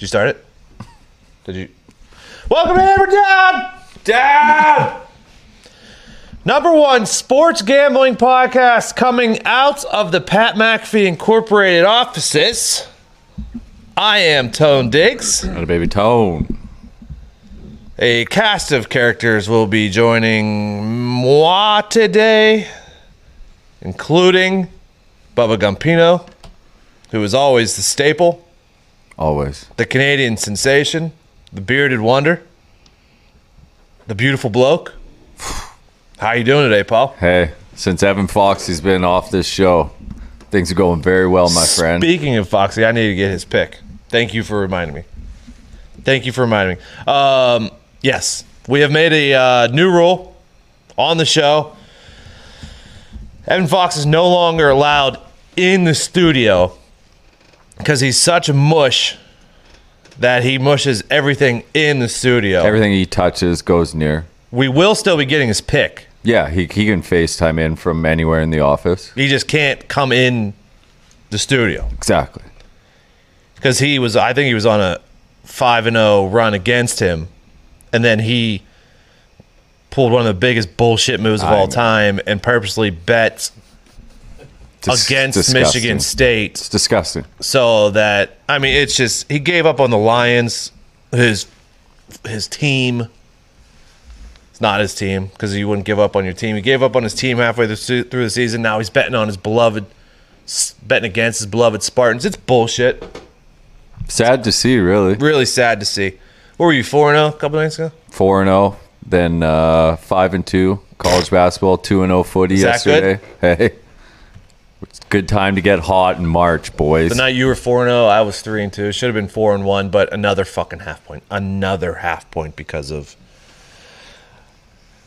Did you start it? Did you? Welcome to Hammer Down! Down! Number one sports gambling podcast coming out of the Pat McAfee Incorporated offices. I am Tone Diggs. Got a baby tone. A cast of characters will be joining moi today, including Bubba Gumpino, who is always the staple, Always. the Canadian sensation, the bearded wonder, the beautiful bloke. How you doing today, Paul? Hey, since Evan Foxy's been off this show, things are going very well, my friend. Speaking of Foxy, I need to get his pick. Thank you for reminding me. Thank you for reminding me. Um, yes, we have made a uh, new rule on the show. Evan Fox is no longer allowed in the studio because he's such a mush that he mushes everything in the studio. Everything he touches goes near. we will still be getting his pick. Yeah, he, he can FaceTime in from anywhere in the office. He just can't come in the studio. Exactly. because he was I think he was on a five and zero run against him, and then he pulled one of the biggest bullshit moves of I all know. time and purposely bet Dis- against disgusting. Michigan State It's disgusting. so that I mean it's just he gave up on the Lions, his his team. It's not his team because you wouldn't give up on your team. He gave up on his team halfway through through the season. Now he's betting on his beloved, betting against his beloved Spartans. It's bullshit. Sad to see, really. really sad to see. What were you four and zero a couple nights ago? 4 and 0, then uh, 5 and 2, college basketball, 2 and 0 footy Is yesterday. Hey. It's good time to get hot in March, boys. The night you were four and zero, I was three and two. Should have been four and one, but another fucking half point. Another half point because of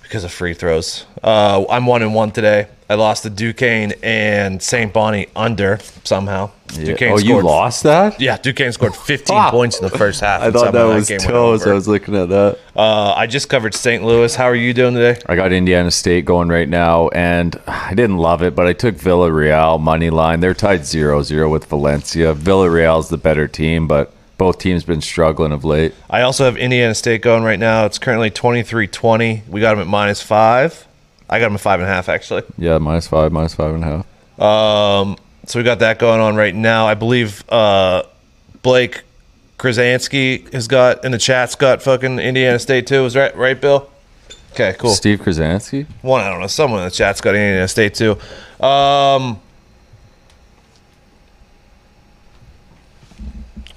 because of free throws. Uh, I'm one and one today. I lost to Duquesne and St. Bonnie under somehow. Yeah. Duquesne Oh, you scored, lost that? Yeah, Duquesne scored 15 Ah. points in the first half. I thought that was went toes. I was looking at that. Uh, I just covered St. Louis. How are you doing today? I got Indiana State going right now, and I didn't love it, but I took Villarreal money line. They're tied 0-0 with Valencia. Villarreal's the better team, but both teams been struggling of late. I also have Indiana State going right now. It's currently 23-20. We got them at minus five. I got them at five and a half actually. Yeah, minus five, minus five and a half. Um, so we got that going on right now. I believe uh, Blake Krasansky has got in the chat's got fucking Indiana State too. Is that right, Bill? Okay, cool. Steve Krasansky? One, I don't know. Someone in the chat's got Indiana State too. Um,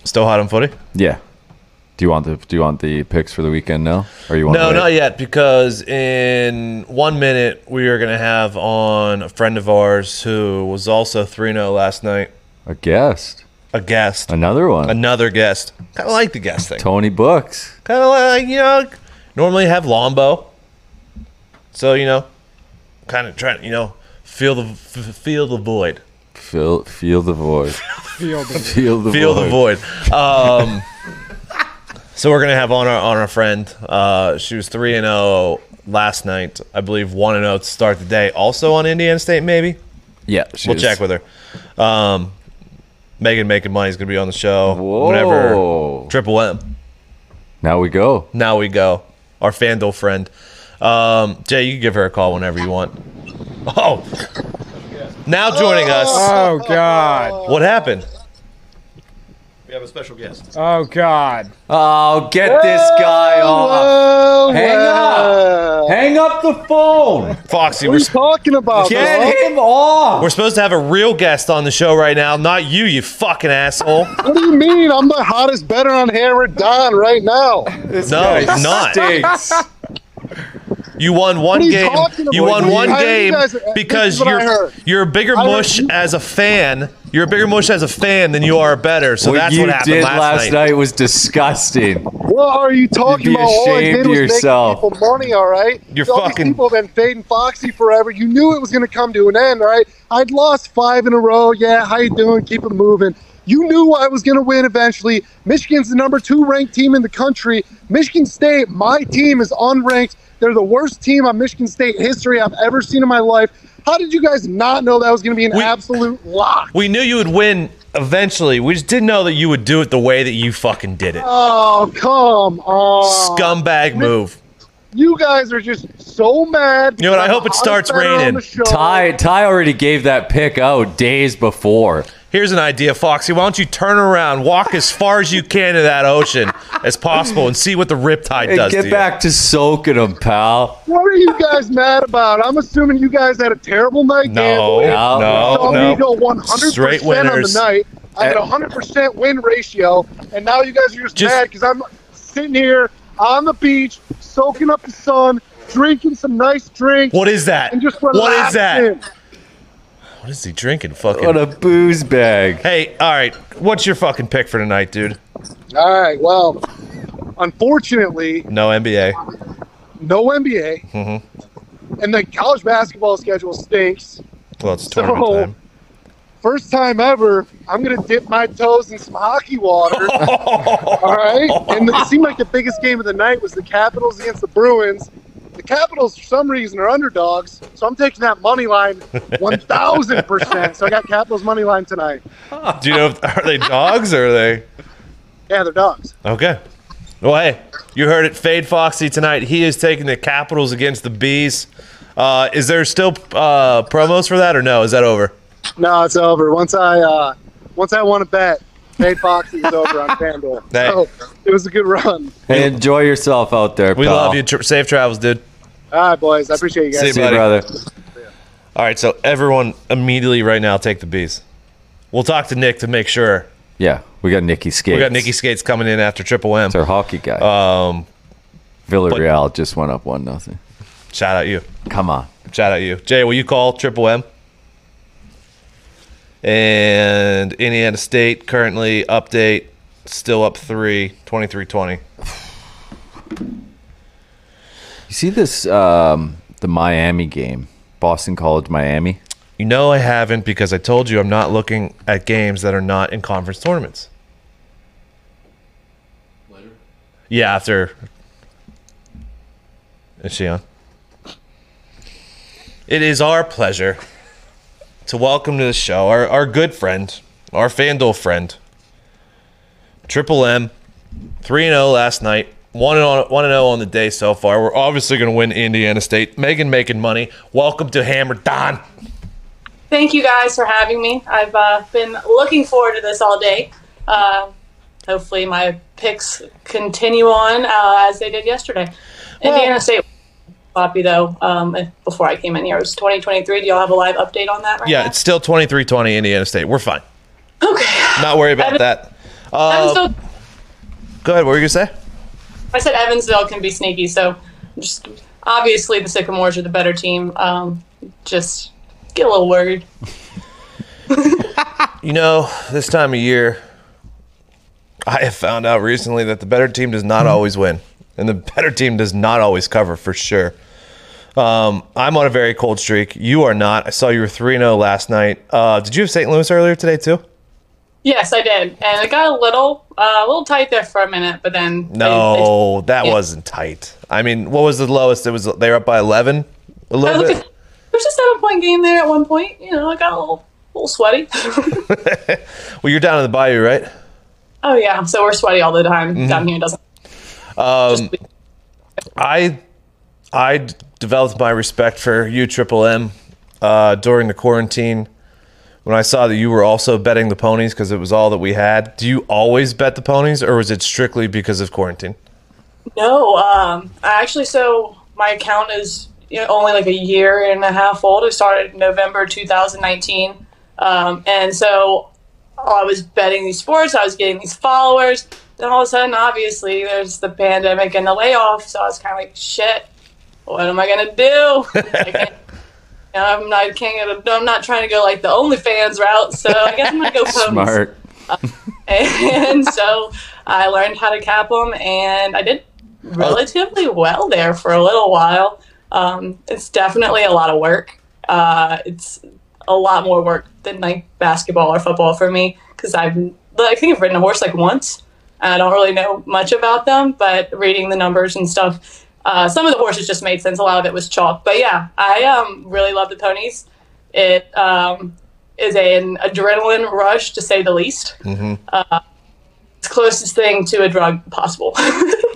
still hot on footy? Yeah. Do you want the Do you want the picks for the weekend now, or you want? No, to not yet, because in one minute we are going to have on a friend of ours who was also 3 0 last night, A guest, a guest, another one. another guest. Kind of like the guest thing. Tony Books. Kind of like, you know, normally have Lombo. So, you know, kind of trying, to you know, feel the f- feel the void. Feel Feel the void. Feel the Feel the Feel void. the void. Um, so we're gonna have on our on our friend. Uh, she was three and zero last night, I believe. One and zero to start the day. Also on Indiana State, maybe. Yeah, she We'll is- check with her. Um, Megan making money is gonna be on the show. Whoa. Whenever Triple M. Now we go. Now we go. Our FanDuel friend. Um, Jay, you can give her a call whenever you want. Oh. Now joining us. Oh God! What happened? We have a special guest. Oh God! Oh, get this guy off. Hang up. Hang up the phone. Foxy, What we're, are you talking about? Get bro? him off. we're supposed to have a real guest on the show right now, not you, you fucking asshole. What do you mean? I'm the hottest bettor on Hammer Down right now. No, he's not. Stinks. You won one you game. talking You about? won one I- you game guys- because is what I you're you're a bigger mush you- as a fan. You're a bigger mush as a fan than you are a bettor. So what that's you what happened did last, last night. night. was disgusting. What are you talking You'd be about? All I did of was yourself. make people money, all right? You're all fucking- These people have been fading Foxy forever. You knew it was going to come to an end, right? I'd lost five in a row. Yeah, how you doing? Keep it moving. You knew I was going to win eventually. Michigan's the number two ranked team in the country. Michigan State, my team, is unranked. They're the worst team on Michigan State history I've ever seen in my life. How did you guys not know that was going to be an We- absolute lock? We knew you would win eventually, we just didn't know that you would do it the way that you fucking did it. Oh, come on. Scumbag move. You guys are just so mad. You know what, I hope it starts hottest bettor on raining. Ty Ty already gave that pick out days before. Here's an idea, Foxy. Why don't you turn around, walk as far as you can to that ocean as possible, and see what the riptide Hey, does get to back to soaking them, pal. What are you guys mad about? I'm assuming you guys had a terrible night No, gambling. No, no, Saw me go 100% Straight on the night. I had a 100% win ratio, and now you guys are just, Just- mad because I'm sitting here on the beach, soaking up the sun, drinking some nice drinks, What is that? and just What is that? Relaxing. What is he drinking? Fucking. What a booze bag. hey, all right. What's your fucking pick for tonight, dude? All right, well, unfortunately, No NBA. no NBA, Mm-hmm. and the college basketball schedule stinks. Well, it's So- time. First time ever, I'm gonna dip my toes in some hockey water. All right, and it seemed like the biggest game of the night was the Capitals against the Bruins. The Capitals, for some reason, are underdogs, so I'm taking that money line 1,000 percent. So I got Capitals money line tonight. Do you know if are they dogs or are they? Yeah, they're dogs. Okay. Well, hey, you heard it. Fade Foxy tonight. He is taking the Capitals against the Bees. Uh, is there still uh, promos for that or no? Is that over? No, it's over. Once I uh, once I won a bet, Fade Foxy is over on FanDuel. Hey. So it was a good run. Hey, enjoy yourself out there, We pal. love you. Tr- safe travels, dude. All right, boys. I appreciate you guys. See you, See you, brother. All right, so everyone immediately right now take the Bees. We'll talk to Nick to make sure. Yeah, we got Nikki Skates. We got Nicky Skates coming in after Triple M. It's our hockey guy. Um, Villarreal just went up one nothing. shout out you. Come on. Shout out you. Jay, will you call Triple M? And Indiana State currently update still up 3, 23-20. You see this um, the Miami game, Boston College, Miami. You know I haven't because I told you I'm not looking at games that are not in conference tournaments. Later? Yeah, after. Is she on? It is our pleasure to welcome to the show our, our good friend, our FanDuel friend, Triple M, 3 0 last night. 1 and 0 on the day so far. We're obviously going to win Indiana State. Megan making money. Welcome to Hammer Down. Thank you guys for having me. I've uh, been looking forward to this all day. Uh, hopefully, my picks continue on uh, as they did yesterday. Indiana State, floppy though. Um, before I came in here, it was 2023. Do y'all have a live update on that right Yeah, now? it's still 23-20 Indiana State. We're fine. okay. Not worry about Evan- that. Uh, Evansville, go ahead. What were you gonna say? I said Evansville can be sneaky, so just obviously the Sycamores are the better team. Um, just get a little worried. You know, this time of year, I have found out recently that the better team does not always win, and the better team does not always cover for sure. Um, I'm on a very cold streak. You are not. I saw you were 3 0 last night. Uh, did you have St. Louis earlier today, too? Yes, I did, and it got a little, uh, a little tight there for a minute, but then they- No, that yeah. wasn't tight. I mean, what was the lowest? It was they were up by 11 a little bit. at- was a seven point game there at one point. You know, I got a little, little sweaty. Well, you're down in the bayou, right? oh yeah, so we're sweaty all the time Mm-hmm. down here. Doesn't Um, I I developed my respect for you, Triple M, uh, during the quarantine when I saw that you were also betting the ponies because it was all that we had. Do you always bet the ponies, or was it strictly because of quarantine? no, um, I actually so my account is you know, only like a year and a half old. It started in November 2019, um, and so I was betting these sports. I was getting these followers. Then all of a sudden, obviously, there's the pandemic and the layoff. So I was kind of like, shit. What am I gonna do? I can't, you know, I'm not can't I'm not trying to go like the OnlyFans route. So I guess I'm gonna go ponies. Smart. and so I learned how to cap them, and I did relatively well there for a little while. Um, it's definitely a lot of work. Uh, it's a lot more work than like basketball or football for me because I've I think I've ridden a horse like once. and I don't really know much about them, but reading the numbers and stuff, uh, some of the horses just made sense. A lot of it was chalk, but yeah, I um, really love the ponies. It um, is an adrenaline rush to say the least. Uh, it's closest thing to a drug possible.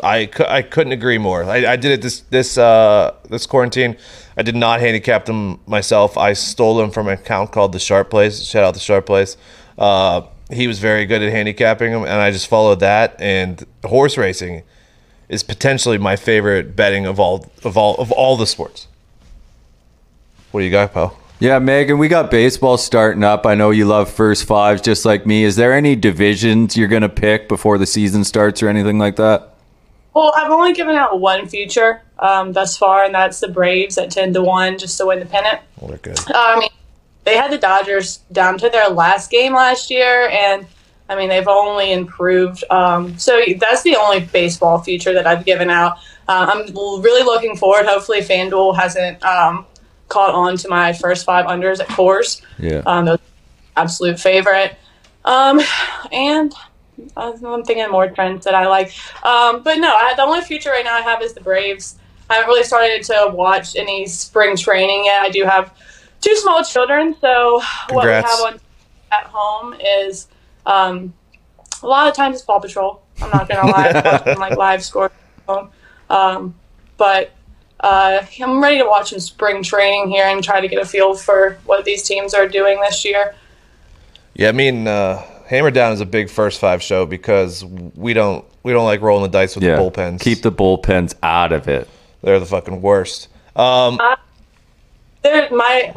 I, cou- I couldn't agree more. I, I did it this this uh, this quarantine. I did not handicap them myself. I stole them from an account called the Sharp Place. Shout out the Sharp Place. Uh, he was very good at handicapping them, and I just followed that. And horse racing is potentially my favorite betting of all of all of all the sports. What do you got, Poe? Yeah, Megan, we got baseball starting up. I know you love first fives just like me. Is there any divisions you're going to pick before the season starts or anything like that? well, I've only given out one future um, thus far, and that's the Braves at 10 to 1 just to win the pennant. Well, they're good. I mean, they had the Dodgers down to their last game last year, and I mean, they've only improved. Um, so that's the only baseball future that I've given out. Uh, I'm really looking forward. Hopefully, FanDuel hasn't um, caught on to my first five unders at Coors. Yeah. Um, those absolute favorite. Um, and uh, I'm thinking more trends that I like. Um, but no, I, the only future right now I have is the Braves. I haven't really started to watch any spring training yet. I do have two small children, so what we have on at home is um, a lot of times it's Paw Patrol. I'm not gonna lie, I'm watching, like live score. Um, but uh, I'm ready to watch some spring training here and try to get a feel for what these teams are doing this year. Yeah, I mean, uh, Hammer Down is a big first five show because we don't we don't like rolling the dice with Yeah. the bullpens. Keep the bullpens out of it. They're the fucking worst. Um, there my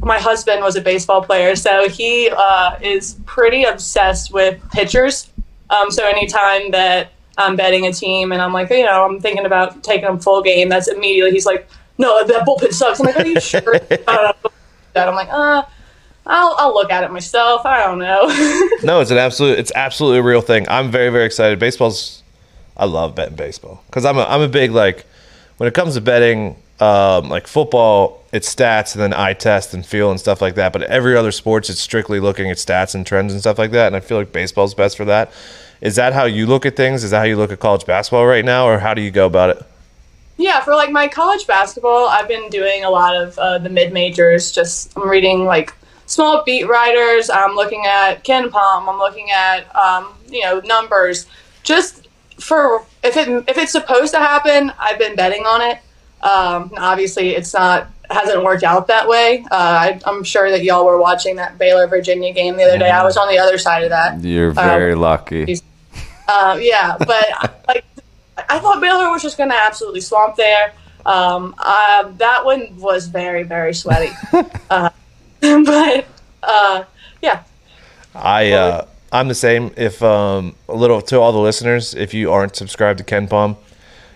my husband was a baseball player, so he uh, is pretty obsessed with pitchers. Um, so anytime that I'm betting a team and I'm like, you know, I'm thinking about taking them full game, that's immediately he's like, no, that bullpen sucks. I'm like, are you sure? Uh, I'm like, uh, I'll I'll look at it myself. I don't know. No, it's an absolute. It's absolutely a real thing. I'm very very excited. Baseball's. I love betting baseball because I'm a I'm a big like when it comes to betting um, like football. It's stats and then eye test and feel and stuff like that. But every other sports, it's strictly looking at stats and trends and stuff like that. And I feel like baseball's best for that. Is that how you look at things? Is that how you look at college basketball right now, or how do you go about it? Yeah, for like my college basketball, I've been doing a lot of uh, the mid majors. Just I'm reading like small beat writers. I'm looking at KenPom. I'm looking at um, you know numbers. Just for if it if it's supposed to happen, I've been betting on it. Um, obviously, it's not hasn't worked out that way. Uh, I, I'm sure that y'all were watching that Baylor Virginia game the other day. I was on the other side of that. You're very lucky. Uh, yeah, but like I thought Baylor was just going to absolutely swamp there. Um, uh, that one was very very sweaty, uh, but uh, yeah, I uh, I'm the same. If um, a little to all the listeners, if you aren't subscribed to KenPom,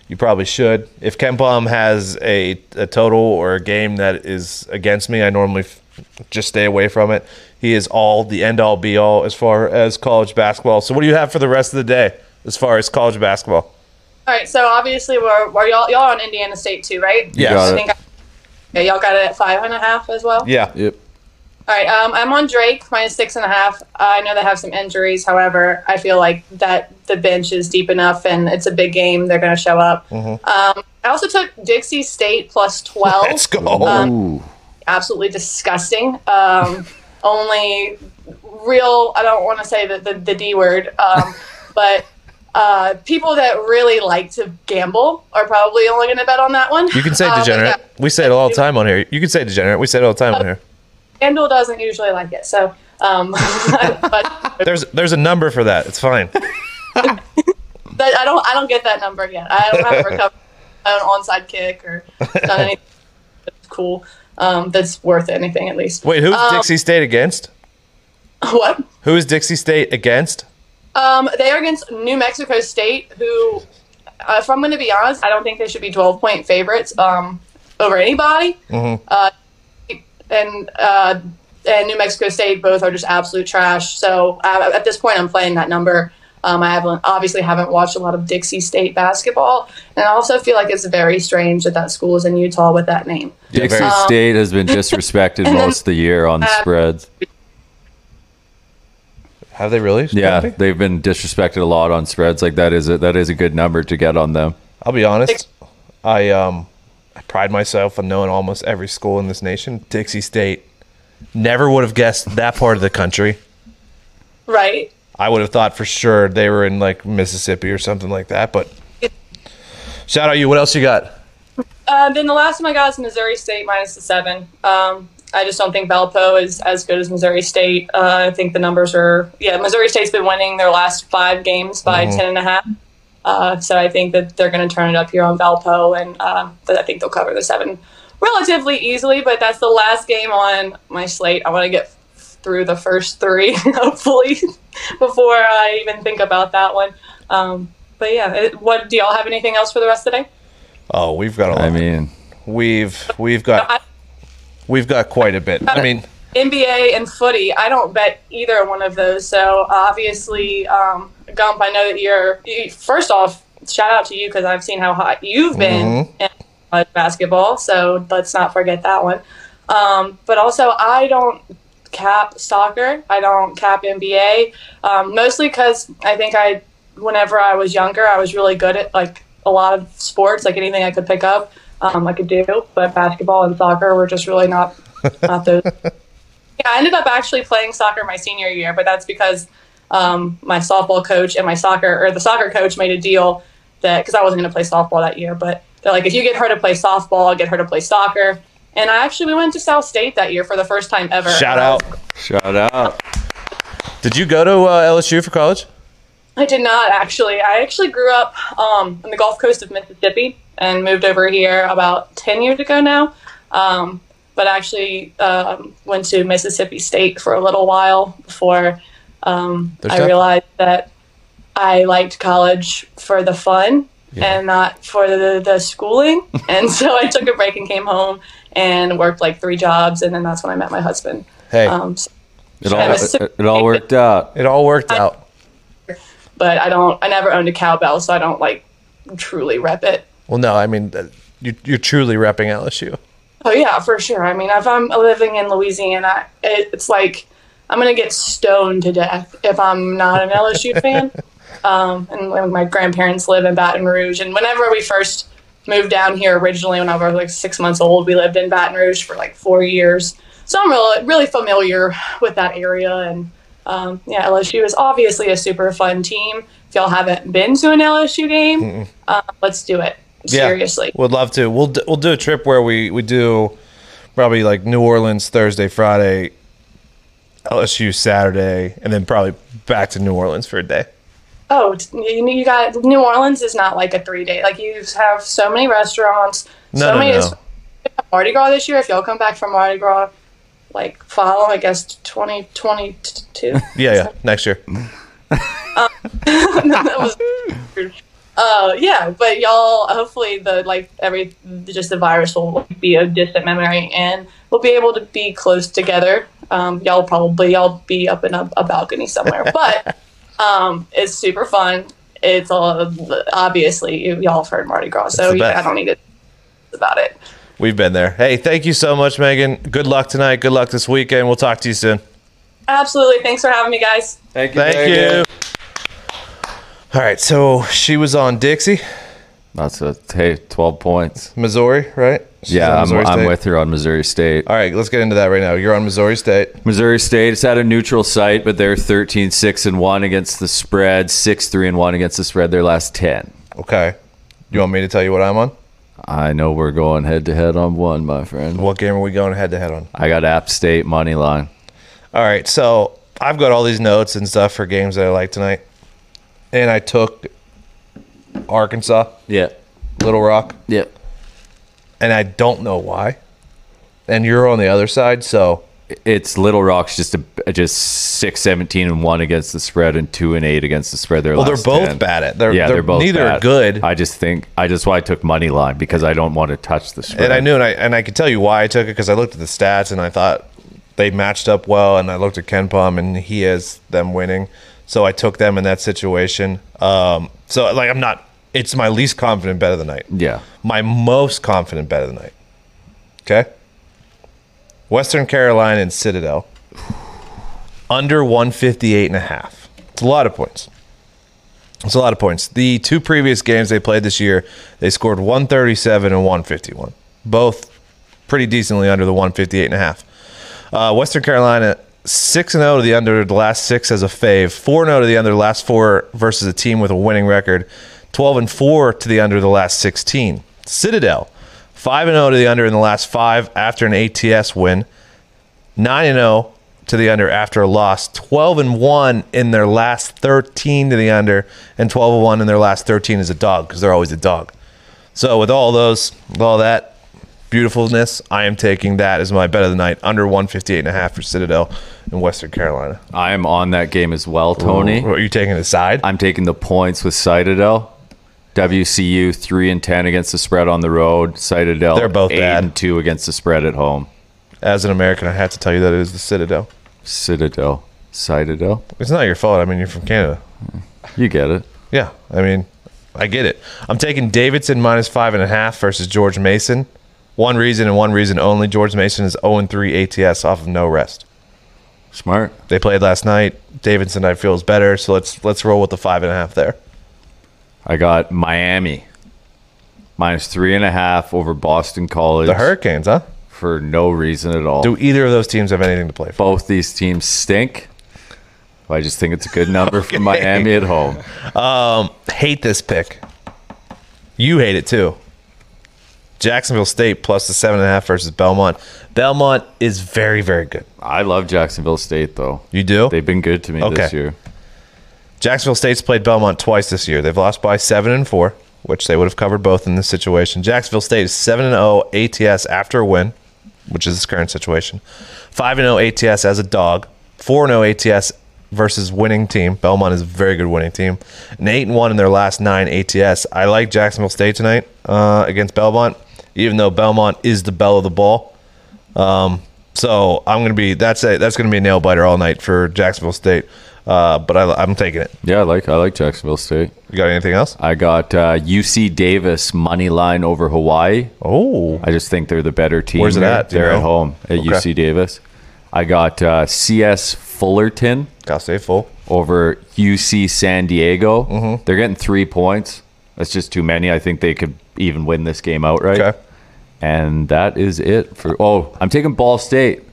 you probably should. If KenPom has a, a total or a game that is against me, I normally f- just stay away from it. He is all the end all be all as far as college basketball. So what do you have for the rest of the day as far as college basketball? all right. So obviously we're, we're y'all y'all on Indiana State too, right? Yeah. I think I, yeah, y'all got it at five and a half as well. Yeah. Yep. All right, um, I'm on Drake minus six and a half. I know they have some injuries. However, I feel like that the bench is deep enough and it's a big game. They're going to show up. Um, I also took Dixie State plus 12. Let's go. Ooh. Absolutely disgusting. Um, only real, I don't want to say the, the, the D word, um, but uh, people that really like to gamble are probably only going to bet on that one. you can say Um, degenerate. yeah. We say it all the time on here. You can say degenerate. We say it all the time on here. FanDuel doesn't usually like it. So, um, but There's there's a number for that. It's fine. But I don't I don't get that number yet. I don't have recovered an onside kick or done anything that's cool. Um, that's worth anything at least. Wait, who's Um, Dixie State against? What? Who is Dixie State against? Um, they are against New Mexico State, who, uh, if I'm going to be honest, I don't think they should be 12 point favorites um, over anybody. Uh, and uh, and New Mexico State both are just absolute trash. So uh, at this point, I'm playing that number. Um, I haven't obviously haven't watched a lot of Dixie State basketball, and I also feel like it's very strange that that school is in Utah with that name. Dixie very- State has been disrespected most of the year on the uh, spreads. Have they really? Yeah, Scotty? they've been disrespected a lot on spreads. Like that is a that is a good number to get on them. I'll be honest. I um I pride myself on knowing almost every school in this nation. Dixie State Never would have guessed that part of the country. Right. I would have thought for sure they were in like Mississippi or something like that. But shout out you. What else you got? Uh, then the last one I got is Missouri State minus the seven. Um, I just don't think Valpo is as good as Missouri State. Uh, I think the numbers are yeah. Missouri State's been winning their last five games by ten and a half. Uh, so I think that they're going to turn it up here on Valpo, and uh, but I think they'll cover the seven relatively easily. But that's the last game on my slate. I want to get through the first three, hopefully, before I even think about that one. Um, but yeah, it, what do y'all have anything else for the rest of the day? Oh, we've got a lot. I mean, we've we've I- got we've got quite a bit. I mean, NBA and footy. I don't bet either one of those. So obviously, um, Gump, I know that you're. You, first off, shout out to you because I've seen how hot you've been in basketball. So let's not forget that one. Um, but also, I don't cap soccer. I don't cap NBA. Um, mostly because I think I, whenever I was younger, I was really good at like a lot of sports, like anything I could pick up, um, I could do. But basketball and soccer were just really not not those. Yeah, I ended up actually playing soccer my senior year, but that's because um, my softball coach and my soccer or the soccer coach made a deal that because I wasn't going to play softball that year, but they're like, if you get her to play softball, I'll get her to play soccer. And I actually we went to South State that year for the first time ever. shout out. shout out. Did you go to uh, LSU for college? I did not actually. I actually grew up um, on the Gulf Coast of Mississippi and moved over here about ten years ago now. Um, but actually um, went to Mississippi State for a little while before um, I that- realized that I liked college for the fun and not for the, the schooling. and so I took a break and came home and worked like three jobs, and then that's when I met my husband. Hey, Um, so- It all Yeah, it, it all worked out. it all worked out. but I don't. I never owned a cowbell, so I don't like truly rep it. Well, no, I mean you, you're truly repping LSU. Oh yeah, for sure. I mean, if I'm living in Louisiana, it, it's like I'm gonna get stoned to death if I'm not an LSU fan. Um, and my grandparents live in Baton Rouge, and whenever we first moved down here originally, when I was like six months old, we lived in Baton Rouge for like four years. So I'm really really familiar with that area, and um, yeah, LSU is obviously a super fun team. If y'all haven't been to an LSU game, uh, let's do it. Seriously. would love to. We'll do, we'll do a trip where we we do probably like New Orleans Thursday, Friday, LSU Saturday, and then probably back to New Orleans for a day. Oh, you, you got New Orleans is not like a three day. Like you have so many restaurants. No, so no, many. no. Mardi Gras this year. If y'all come back from Mardi Gras, like fall, I guess twenty twenty two. Yeah, yeah, next year. Um, that was weird. Uh, yeah, but y'all, hopefully the like every just the virus will be a distant memory, and we'll be able to be close together. Um, y'all probably y'all be up in a, a balcony somewhere, but um, it's super fun. It's all obviously y'all have heard Mardi Gras, so yeah. I don't need to about it. We've been there. Hey, thank you so much, Megan. Good luck tonight. Good luck this weekend. We'll talk to you soon. Absolutely, thanks for having me, guys. Thank you. Thank you. All right, so she was on Dixie, That's a hey, twelve points. Missouri, right? She's Yeah, I'm, Missouri I'm State. with her on Missouri State. All right, let's get into that right now. You're on Missouri State. Missouri State It's at a neutral site, but they're 13 6 and 1 against the spread, 6 3 and 1 against the spread their last 10. Okay. You want me to tell you what I'm on? I know we're going head to head on one, my friend. What game are we going head to head on? I got App State money line. All right, so I've got all these notes and stuff for games that I like tonight, and I took Arkansas, Yeah. Little Rock, Yeah. and I don't know why. And you're on the other side, so It's Little Rock's just a just 6 17 and 1 against the spread and 2 and 8 against the spread their well, they're last both 10. bad at. They're, yeah, they're, they're, both neither bad. good. I just think I just why I took money line because I don't want to touch the spread. and I knew, and I and I could tell you why I took it because I looked at the stats and I thought they matched up well, and I looked at KenPom and he has them winning, so I took them in that situation. Um, so like I'm not. It's my least confident bet of the night. Yeah. my most confident bet of the night. Okay. Western Carolina and Citadel. Under 158 and a half. It's a lot of points. It's a lot of points. The two previous games they played this year, they scored 137 and 151. Both pretty decently under the 158 and a half. Uh, Western Carolina six and zero to the under the last six as a fave. Four and zero to the under the last four versus a team with a winning record. Twelve and four to the under the last sixteen. Citadel five and zero to the under in the last five after an ATS win. Nine and zero to the under after a loss. Twelve and one in their last thirteen to the under, and twelve and one in their last thirteen as a dog because they're always a dog. So with all those, with all that beautifulness, I am taking that as my bet of the night under 158 and a half for Citadel in Western Carolina. I am on that game as well, Tony. What, are you taking the side? I'm taking the points with Citadel. WCU three and ten against the spread on the road. Citadel They're both eight bad. and two against the spread at home. As an American, I have to tell you that it is the Citadel. Citadel, Citadel. It's not your fault. I mean, you're from Canada. You get it. Yeah, I mean, I get it. I'm taking Davidson minus five and a half versus George Mason. One reason and one reason only. George Mason is 0 3 ATS off of no rest. Smart. They played last night. Davidson, I feel, is better. So let's let's roll with the five and a half there. I got Miami minus three and a half over Boston College The Hurricanes, huh? for no reason at all. Do either of those teams have anything to play for? Both these teams stink. I just think it's a good number for Miami at home. Um, hate this pick. You hate it too. Jacksonville State plus the seven and a half versus Belmont. Belmont is very, very good. I love Jacksonville State though. You do? They've been good to me Okay. this year. Jacksonville State's played Belmont twice this year. They've lost by seven and four, which they would have covered both in this situation. Jacksonville State is seven and zero ATS after a win, which is this current situation. Five and zero ATS as a dog. Four and zero ATS versus winning team. Belmont is a very good winning team. And eight and one in their last nine ATS. I like Jacksonville State tonight uh, against Belmont, even though Belmont is the bell of the ball. Um, so I'm gonna be that's a that's gonna be a nail biter all night for Jacksonville State. Uh, but I, I'm taking it. Yeah, I like I like Jacksonville State. You got anything else? I got uh, UC Davis money line over Hawaii. Oh, I just think they're the better team. Where's it at? They're know? at home at Okay. UC Davis. I got uh, CS Fullerton gotta stay full. over UC San Diego. Mm-hmm. They're getting three points. That's just too many. I think they could even win this game outright. Okay, And that is it for. Oh, I'm taking Ball State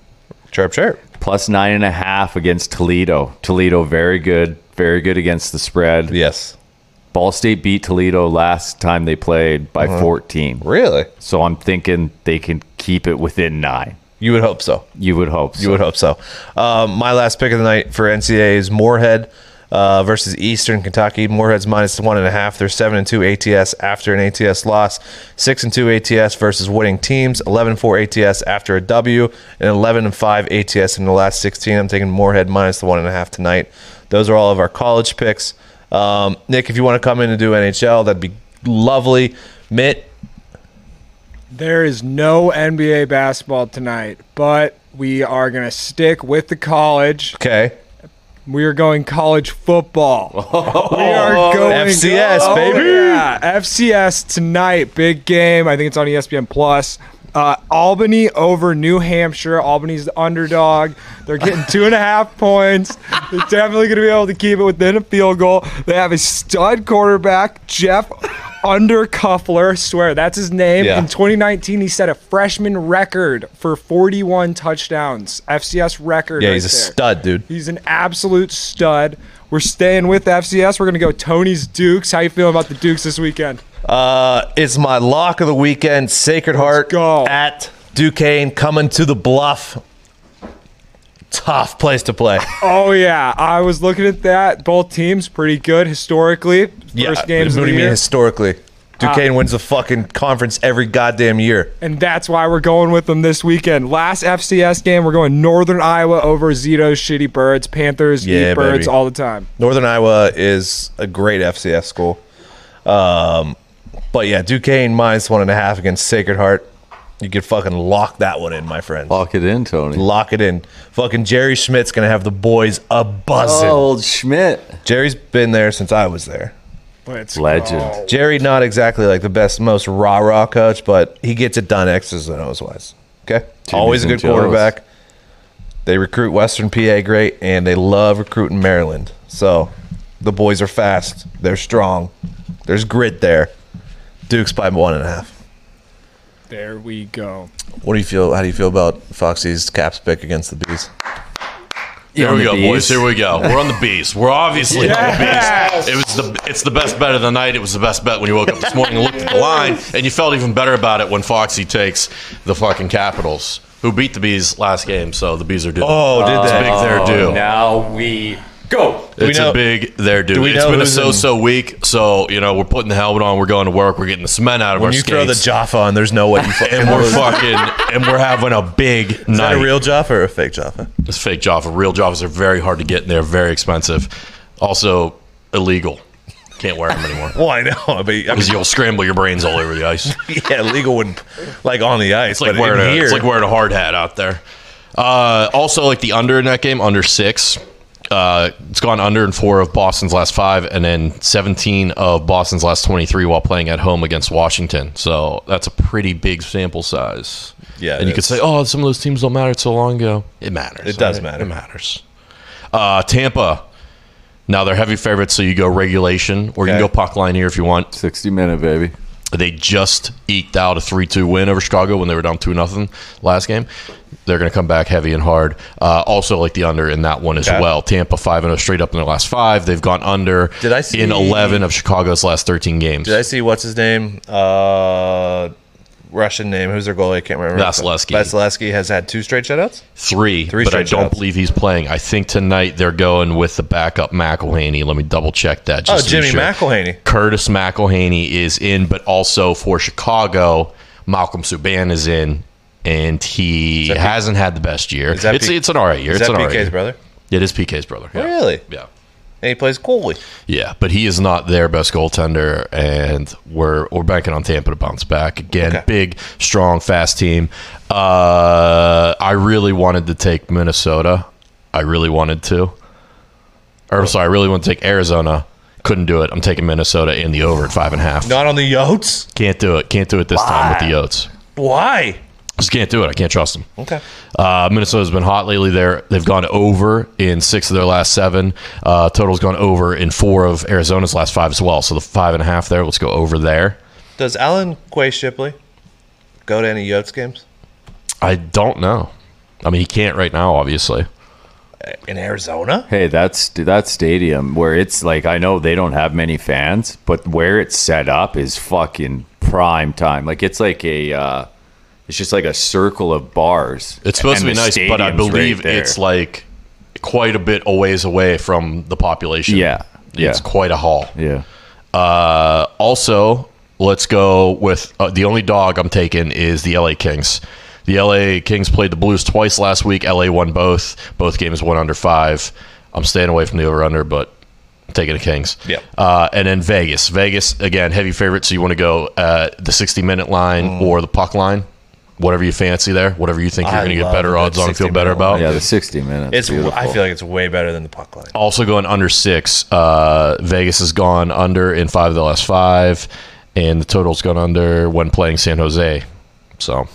chirp chirp. plus nine and a half against Toledo. Toledo very good, very good against the spread. Yes, Ball State beat Toledo last time they played by Uh-huh. 14. really. So I'm thinking they can keep it within nine. You would hope so. You would hope. So. You would hope so. Um, my last pick of the night for NCAA is Morehead uh, versus Eastern Kentucky. Morehead's minus one and a half. They're seven and two ATS after an ATS loss. Six and two ATS versus winning teams. 11-4 ATS after a W, and eleven and five ATS in the last sixteen. I'm taking Moorhead minus the one and a half tonight. Those are all of our college picks. Um, Nick, if you want to come in and do NHL, that'd be lovely. Mitt, There is no NBA basketball tonight, but we are going to stick with the college. okay. We are going college football. we are going FCS, Oh, baby. Yeah, FCS tonight, big game. I think it's on ESPN Plus. Uh, Albany over New Hampshire. Albany's the underdog. They're getting two and a half points. They're definitely going to be able to keep it within a field goal. They have a stud quarterback, Jeff Undercuffler. Swear that's his name. Yeah. In 2019, he set a freshman record for 41 touchdowns. FCS record. Yeah, right he's a there. stud, dude. He's an absolute stud. We're staying with FCS. We're gonna go Tony's Dukes. How you feeling about the Dukes this weekend? Uh, it's my lock of the weekend. Sacred Heart at Duquesne coming to the bluff. Tough place to play. Oh yeah, I was looking at that. Both teams pretty good historically. First games what do you mean Uh, historically? Duquesne wins the fucking conference every goddamn year. and that's why we're going with them this weekend. Last FCS game, we're going Northern Iowa over Zito's Shitty Birds. Panthers Yeah, eat birds all the time. Northern Iowa is a great FCS school. Um, but yeah, Duquesne minus one and a half against Sacred Heart. You could fucking lock that one in, my friend. Lock it in, Tony. Lock it in. Fucking Jerry Schmitt's gonna have the boys a buzzing. Oh, old Schmitt. Jerry's been there since I was there. Let's Legend. go. Jerry, not exactly like the best, most rah rah coach, but he gets it done X's and O's wise. Okay, always a and good Joes. quarterback. They recruit Western PA great, and they love recruiting Maryland. So the boys are fast. They're strong. There's grit there. Duke's by one and a half. There we go. What do you feel? How do you feel about Foxy's Caps pick against the Bees? You Here we go, bees? boys. Here we go. We're on the bees. We're obviously Yes. on the bees. It was the it's the best bet of the night. It was the best bet when you woke up this morning and looked at the line, and you felt even better about it when Foxy takes the fucking Capitals, who beat the bees last game. So the bees are due. Oh, did it's a they? big they're oh, due. Now we go. we It's know- a big there, dude. due. do we It's know been a who's in- so-so week, so you know we're putting the helmet on. We're going to work. We're getting the cement out of When our you skates, throw the Jofa on, there's no way you fucking and we're fucking and we're having a big Is night. that a real Jofa or a fake Jofa? It's fake Jofa. Real Jofas are very hard to get and they're very expensive. Also illegal. Can't wear them anymore. Well, I know, but I mean, Because you'll scramble your brains all over the ice. yeah, legal would like on the ice, It's like wearing a, here, it's like wearing a hard hat out there. Uh, also, like the under in that game, under six. Uh, it's gone under in four of Boston's last five, and then 17 of Boston's last 23 while playing at home against Washington. So that's a pretty big sample size. Yeah, and you it could say, "Oh, some of those teams don't matter so long ago." It matters. It does all matter. It matters. Uh, Tampa. Now they're heavy favorites, so you go regulation, or you can go puck line here if you want. 60 minute, baby. They just eked out a 3 2 win over Chicago when they were down 2 0 last game. They're going to come back heavy and hard. Uh, also, like the under in that one as Okay. well. Tampa 5 0 straight up in their last five. They've gone under Did I see- in 11 of Chicago's last 13 games. Did I see what's his name? Uh, Russian name. Who's their goalie? I can't remember. Vasilevskiy. Vasilevskiy has had two straight shutouts. Three, Three but I don't shots. believe he's playing. I think tonight they're going with the backup McElhinney. Let me double check that. Oh, Just be Jimmy sure. McElhinney. Curtis McElhinney is in, but also for Chicago, Malcolm Subban is in, and he hasn't had the best year. It's P- it's an all right year. Is It's that an right PK's year. brother? It is PK's brother. Yeah. Really? Yeah. And he plays goalie. Yeah, but he is not their best goaltender, and we're we're banking on Tampa to bounce back again. Okay. Big, strong, fast team. Uh, I really wanted to take Minnesota. I really wanted to. Or sorry, I really want to take Arizona. Couldn't do it. I'm taking Minnesota in the over at five and a half. Not on the Yotes. Can't do it. Can't do it this time with the Yotes. Why? Just can't do it. I can't trust them. Okay. Uh, Minnesota's been hot lately. There, they've gone over in six of their last seven. Uh, total's gone over in four of Arizona's last five as well. So the five and a half there. Let's go over there. Does Alan Quay Shipley go to any Yotes games I don't know. I mean, he can't right now, obviously. in Arizona? Hey, that's that stadium where it's like I know they don't have many fans, but where it's set up is fucking prime time. Like it's like a, uh, it's just like a circle of bars. It's supposed to be nice, but I believe right it's like quite a bit a ways away from the population. Yeah, yeah. It's quite a haul. yeah. Uh, also, let's go with uh, the only dog I'm taking is the LA Kings. The LA Kings played the Blues twice last week. LA won both. Both games won under five. I'm staying away from the over under, but I'm taking the Kings. Yep. Uh, and then Vegas. Vegas again, heavy favorite. So you want to go uh, the 60 minute line Mm. or the puck line, whatever you fancy there. Whatever you think you're I going to get love better that odds on, and feel better minute about. Yeah, the 60 minutes. It's. beautiful. I feel like it's way better than the puck line. Also going under six. Uh, Vegas has gone under in five of the last five, and the total's gone under when playing San Jose. So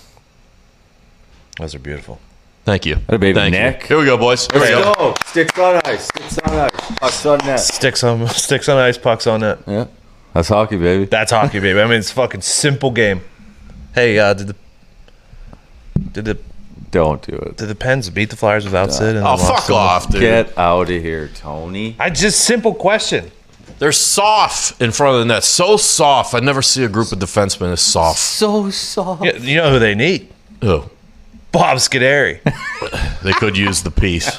Those are beautiful. thank you. Hey, baby Thank you. Nick. Here we go, boys. Here we Let's go. go. Sticks on ice. Sticks on ice. Pucks on net. Sticks on sticks on ice, pucks on net. Yeah, that's hockey, baby. That's hockey, baby. I mean, it's a fucking simple game. Hey, uh, did the did the Don't do it. did the Pens beat the Flyers without Sid? and Oh, then lost fuck to off, dude. Get out of here, Tony. I just simple question. They're soft in front of the net. So soft. I never see a group of defensemen as soft. So soft. Yeah, you know who they need? Oh, Bob Scuderi. they could use the piece.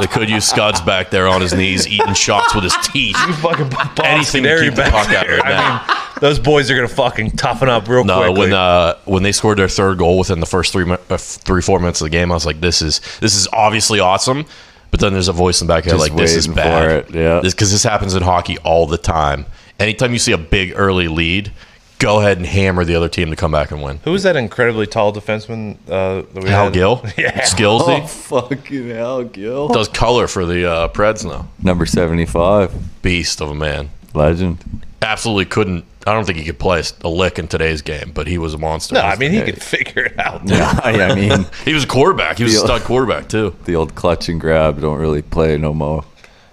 They could use Scuds back there on his knees, eating shots with his teeth. You fucking put Bob Anything to Scuderi keep the back puck out of there. the net. I mean, those boys are gonna fucking toughen up real quick. No, quickly. when uh, when they scored their third goal within the first three mi- uh, three four minutes of the game, I was like, "This is this is obviously awesome." But then there's a voice in the back of your head Just like, "This is waiting bad." for it, yeah. because this happens in hockey all the time. Anytime you see a big early lead, go ahead and hammer the other team to come back and win. who was that incredibly tall defenseman uh, that we Hal had? Gill, Yeah. Skillsy Oh, fucking hell, Gill. does color for the uh, Preds now. Number 75. Beast of a man. Legend. Absolutely couldn't. I don't think he could play a lick in today's game, but he was a monster. No, I mean he could figure it out. Yeah, I mean, he was a quarterback. He was a stud quarterback too. the old clutch and grab don't really play no more.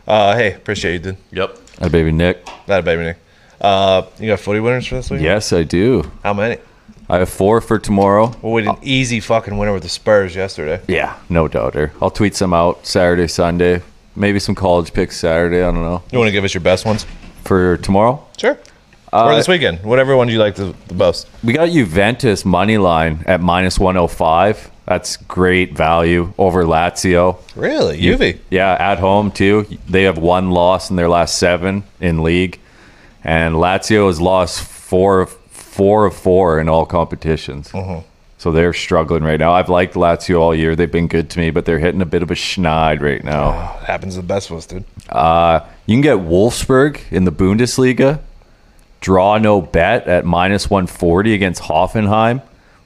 Uh, hey, appreciate you, dude. Yep. Hi, baby Nick. That a baby Nick. Uh, you got footy winners for this week? Yes, I do. How many? I have four for tomorrow. Well, we did an easy fucking winner with the Spurs yesterday. Yeah, no doubter. I'll tweet some out Saturday, Sunday. Maybe some college picks Saturday. I don't know. You want to give us your best ones? For tomorrow, Sure. Uh, or this weekend, whatever one you like the, the most. we got Juventus money line at minus 105. That's great value over Lazio. Really, Juve? Yeah, at home too. They have one loss in their last seven in league, and Lazio has lost four of four of four in all competitions. So they're struggling right now. I've liked Lazio all year. They've been good to me, but they're hitting a bit of a schneid right now. It happens to the best of us, dude. Uh, you can get Wolfsburg in the Bundesliga. Draw no bet at minus 140 against Hoffenheim.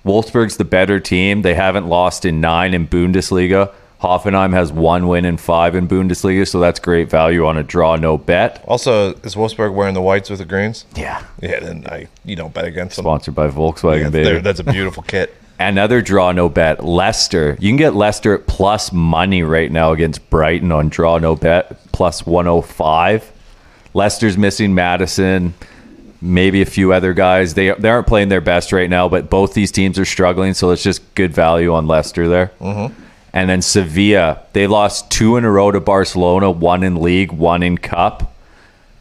Wolfsburg's the better team. They haven't lost in nine in Bundesliga. Hoffenheim has one win in five in Bundesliga, so that's great value on a draw no bet. Also, is Wolfsburg wearing the whites with the greens? Yeah. Yeah, then I you don't bet against them. Sponsored by Volkswagen, Yeah, baby. that's a beautiful kit. Another draw no bet. Leicester. You can get Leicester at plus money right now against Brighton on draw no bet, plus 105. Leicester's missing Maddison, maybe a few other guys. They, they aren't playing their best right now, but both these teams are struggling, so it's just good value on Leicester there. Mm-hmm. And then Sevilla. They lost two in a row to Barcelona, one in league, one in cup.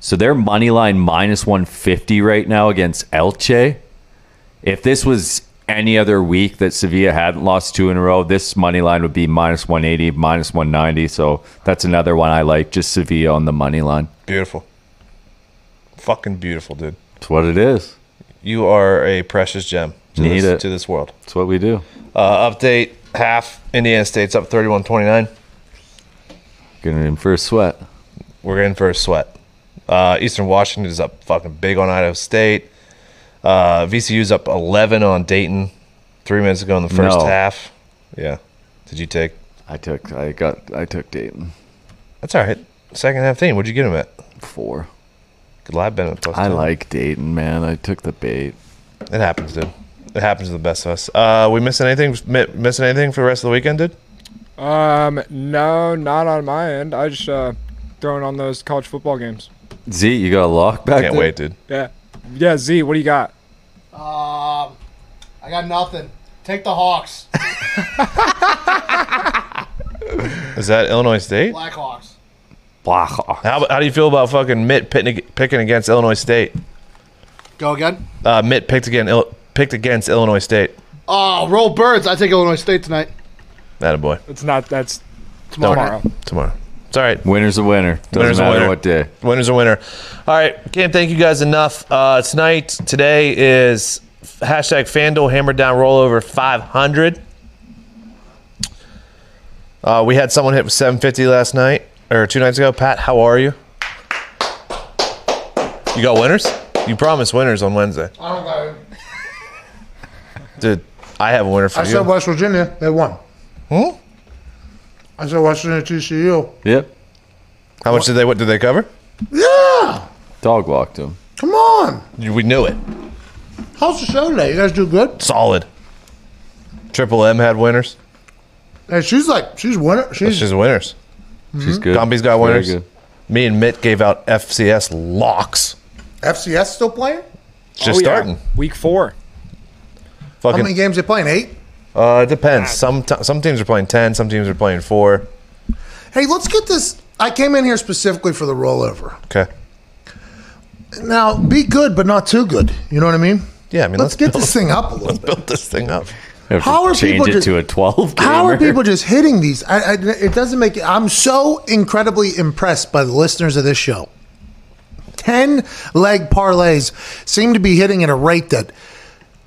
So they're money line minus 150 right now against Elche if this was any other week that Sevilla hadn't lost two in a row, this money line would be minus 180, minus 190. So that's another one I like, just Sevilla on the money line. Beautiful. Fucking beautiful, dude. It's what it is. You are a precious gem to, Need this, it. to this world. It's what we do. Uh, update half Indiana State's up 31 29. Getting in for a sweat. We're in for a sweat. Uh, Eastern Washington is up fucking big on Idaho State. Uh, VCU's up 11 on Dayton three minutes ago in the first No. half. Yeah. Did you take? I took, I got, I took Dayton That's all right. Second half team. What'd you get him at? four. Good lab Bennett plus I 10. like Dayton, man. I took the bait. It happens, dude. It happens to the best of us. Uh, we missing anything? Missing anything for the rest of the weekend, dude? Um, no, not on my end. I just uh, throwing on those college football games. Z, you got a lock back Can't there? wait, dude. Yeah, yeah. Z, what do you got? Um, I got nothing. Take the Hawks. Is that Illinois State? Blackhawks. Blah. How, how do you feel about fucking Mitt picking, picking against Illinois State? Go again. Uh, Mitt picked again, picked against Illinois State. Oh, roll birds. I take Illinois State tonight. That a boy. It's not. That's Tomorrow. tomorrow. Tomorrow. It's all right. Winner's a winner. Doesn't Winner's a matter winner. what day. Winner's a winner. All right. Can't thank you guys enough. Uh, tonight, today is hashtag FanDuel Hammer Down Rollover 500. Uh, we had someone hit with 750 last night or two nights ago. Pat, how are you? You got winners? You promised winners on Wednesday. I don't got it. Dude, I have a winner for you. I you. said West Virginia. They won. Hmm? I said West Virginia TCU. Yep. How much did they? What did they cover? Yeah. Dog walked him. Come on. We knew it. How's the show today? You guys do good? Solid. Triple M had winners. And she's like, she's winner. She's, She's winners. She's mm-hmm. good. Gumpy's got Very winners. good. Me and Mitt gave out FCS locks. FCS still playing? It's just Oh, yeah. starting. Week four. How Fucking. many games they playing? Eight? Uh, it depends. Some t- some teams are playing ten. Some teams are playing four. Hey, let's get this. I came in here specifically for the rollover. Okay. Now, be good, but not too good. You know what I mean? Yeah, I mean, let's, let's get build- this thing up a little Let's bit. build this thing up. How are change people it just- to a 12 gamer? How are people just hitting these? I, I, it doesn't make. I'm so incredibly impressed by the listeners of this show. Ten leg parlays seem to be hitting at a rate that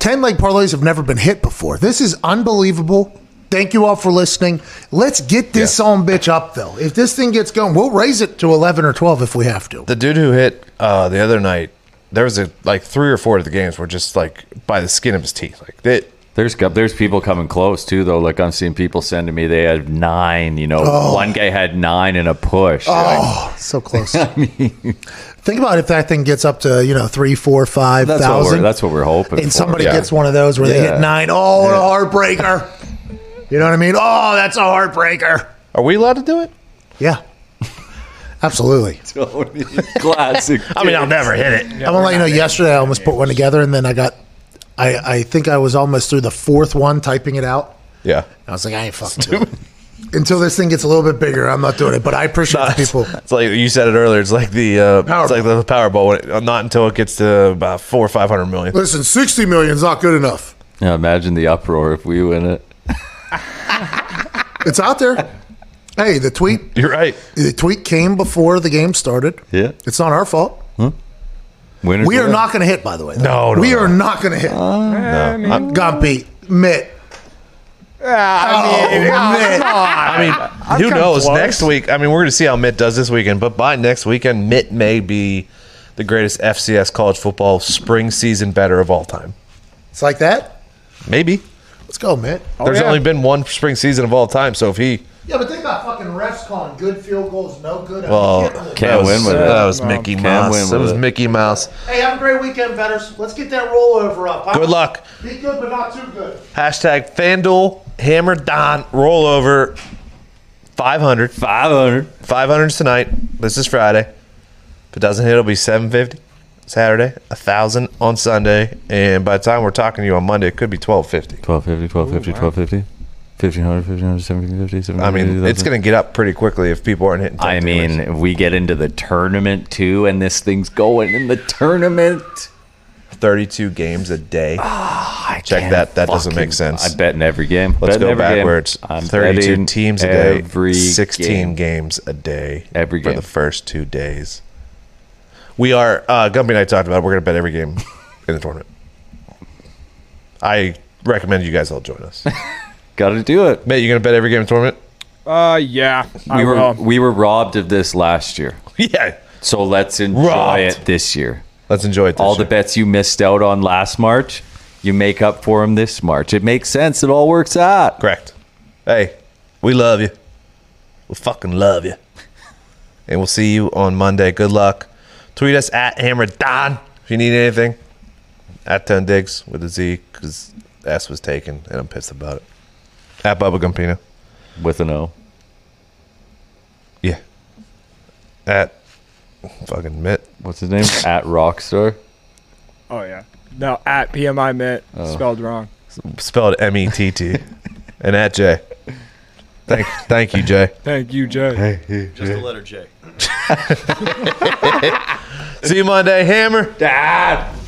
ten leg parlays have never been hit before. This is unbelievable. Thank you all for listening. Let's get this Yeah. on bitch up though. If this thing gets going, we'll raise it to eleven or twelve if we have to. The dude who hit uh, the other night, there was a like three or four of the games were just like by the skin of his teeth. Like it. There's there's people coming close too though. Like I'm seeing people sending me they had nine. You know, Oh. one guy had nine in a push. Oh. Like, So close. Think about if that thing gets up to you know three, four, five that's what we're that's what we're hoping. and for. somebody yeah. gets one of those where they hit nine. Oh, what a heartbreaker. You know what I mean? Oh, that's a heartbreaker. Are we allowed to do it? Yeah. Absolutely. classic. I mean, I'll never hit it. I'm gonna let you know. Yesterday, I almost put one together, and then I got I, I think I was almost through the fourth one typing it out. Yeah. I was like, I ain't fucking doing it. Until this thing gets a little bit bigger, I'm not doing it. But I appreciate the people. It's like you said it earlier. It's like the uh, Powerball. it's like the Powerball. It, not until it gets to about four or five hundred million. Listen, 60 million is not good enough. Yeah, imagine the uproar if we win it. It's out there. Hey, the tweet You're right. the tweet came before the game started. Yeah. It's not our fault. Winners We are win. not going to hit, by the way. though. No, no, we no. are not going to hit. Uh, eh, I mean, Gumpy, Mitt. Ah, I mean, Oh, I mean, who knows? close. Next week, I mean, we're going to see how Mitt does this weekend. But by next weekend, Mitt may be the greatest FCS college football spring season bettor of all time. It's like that. Maybe. Let's go, Mitt. Oh, There's yeah. only been one spring season of all time. So if he Yeah, but think about fucking refs calling good field goals no good. I mean, well, can't really- Can't that was, win with it. That was Mickey Can't Mouse. win That with was it. Mickey Mouse. Hey, have a great weekend, bettors. Let's get that rollover up. huh? Good luck. Be good, but not too good. Hashtag FanDuel Hammer Down rollover 500. 500. 500 tonight. This is Friday. If it doesn't hit, it'll be 750 Saturday, a thousand on Sunday, and by the time we're talking to you on Monday, it could be 1250. 1250, 1250, 1250. 1500, 1500, 1750, I mean, it's going to get up pretty quickly if people aren't hitting. I mean, if we get into the tournament too, and this thing's going in the tournament. 32 games a day. I Check can't that. That doesn't make sense. I bet in every game. Let's Bet go every game. backwards. I'm 32 teams a day, every 16 game. games a day Every for the first two days. We are, uh, Gumpy and I talked about it. We're going to bet every game in the tournament. I recommend you guys all join us. Got to do it. Mate, you going to bet every game in tournament? uh, yeah, I We were will. we were robbed of this last year, Yeah. so let's enjoy Robbed. it this year. Let's enjoy it. This all the year. bets you missed out on last March, you make up for them this March. It makes sense. It all works out. Correct. Hey, we love you. We fucking love you. And we'll see you on Monday. Good luck. Tweet us at Hammer Down if you need anything. At 10 Digs with a Z because S was taken and I'm pissed about it. At Bubba Gumpino. With an O. Yeah. At fucking Mitt. What's his name? At Rockstar. Oh yeah. No, at PMI Mitt oh. spelled wrong. Spelled M E T T. and at J. Thank, thank you, Jay. Thank you, Jay. Hey. Just the letter J. See you Monday, Hammer. Dad.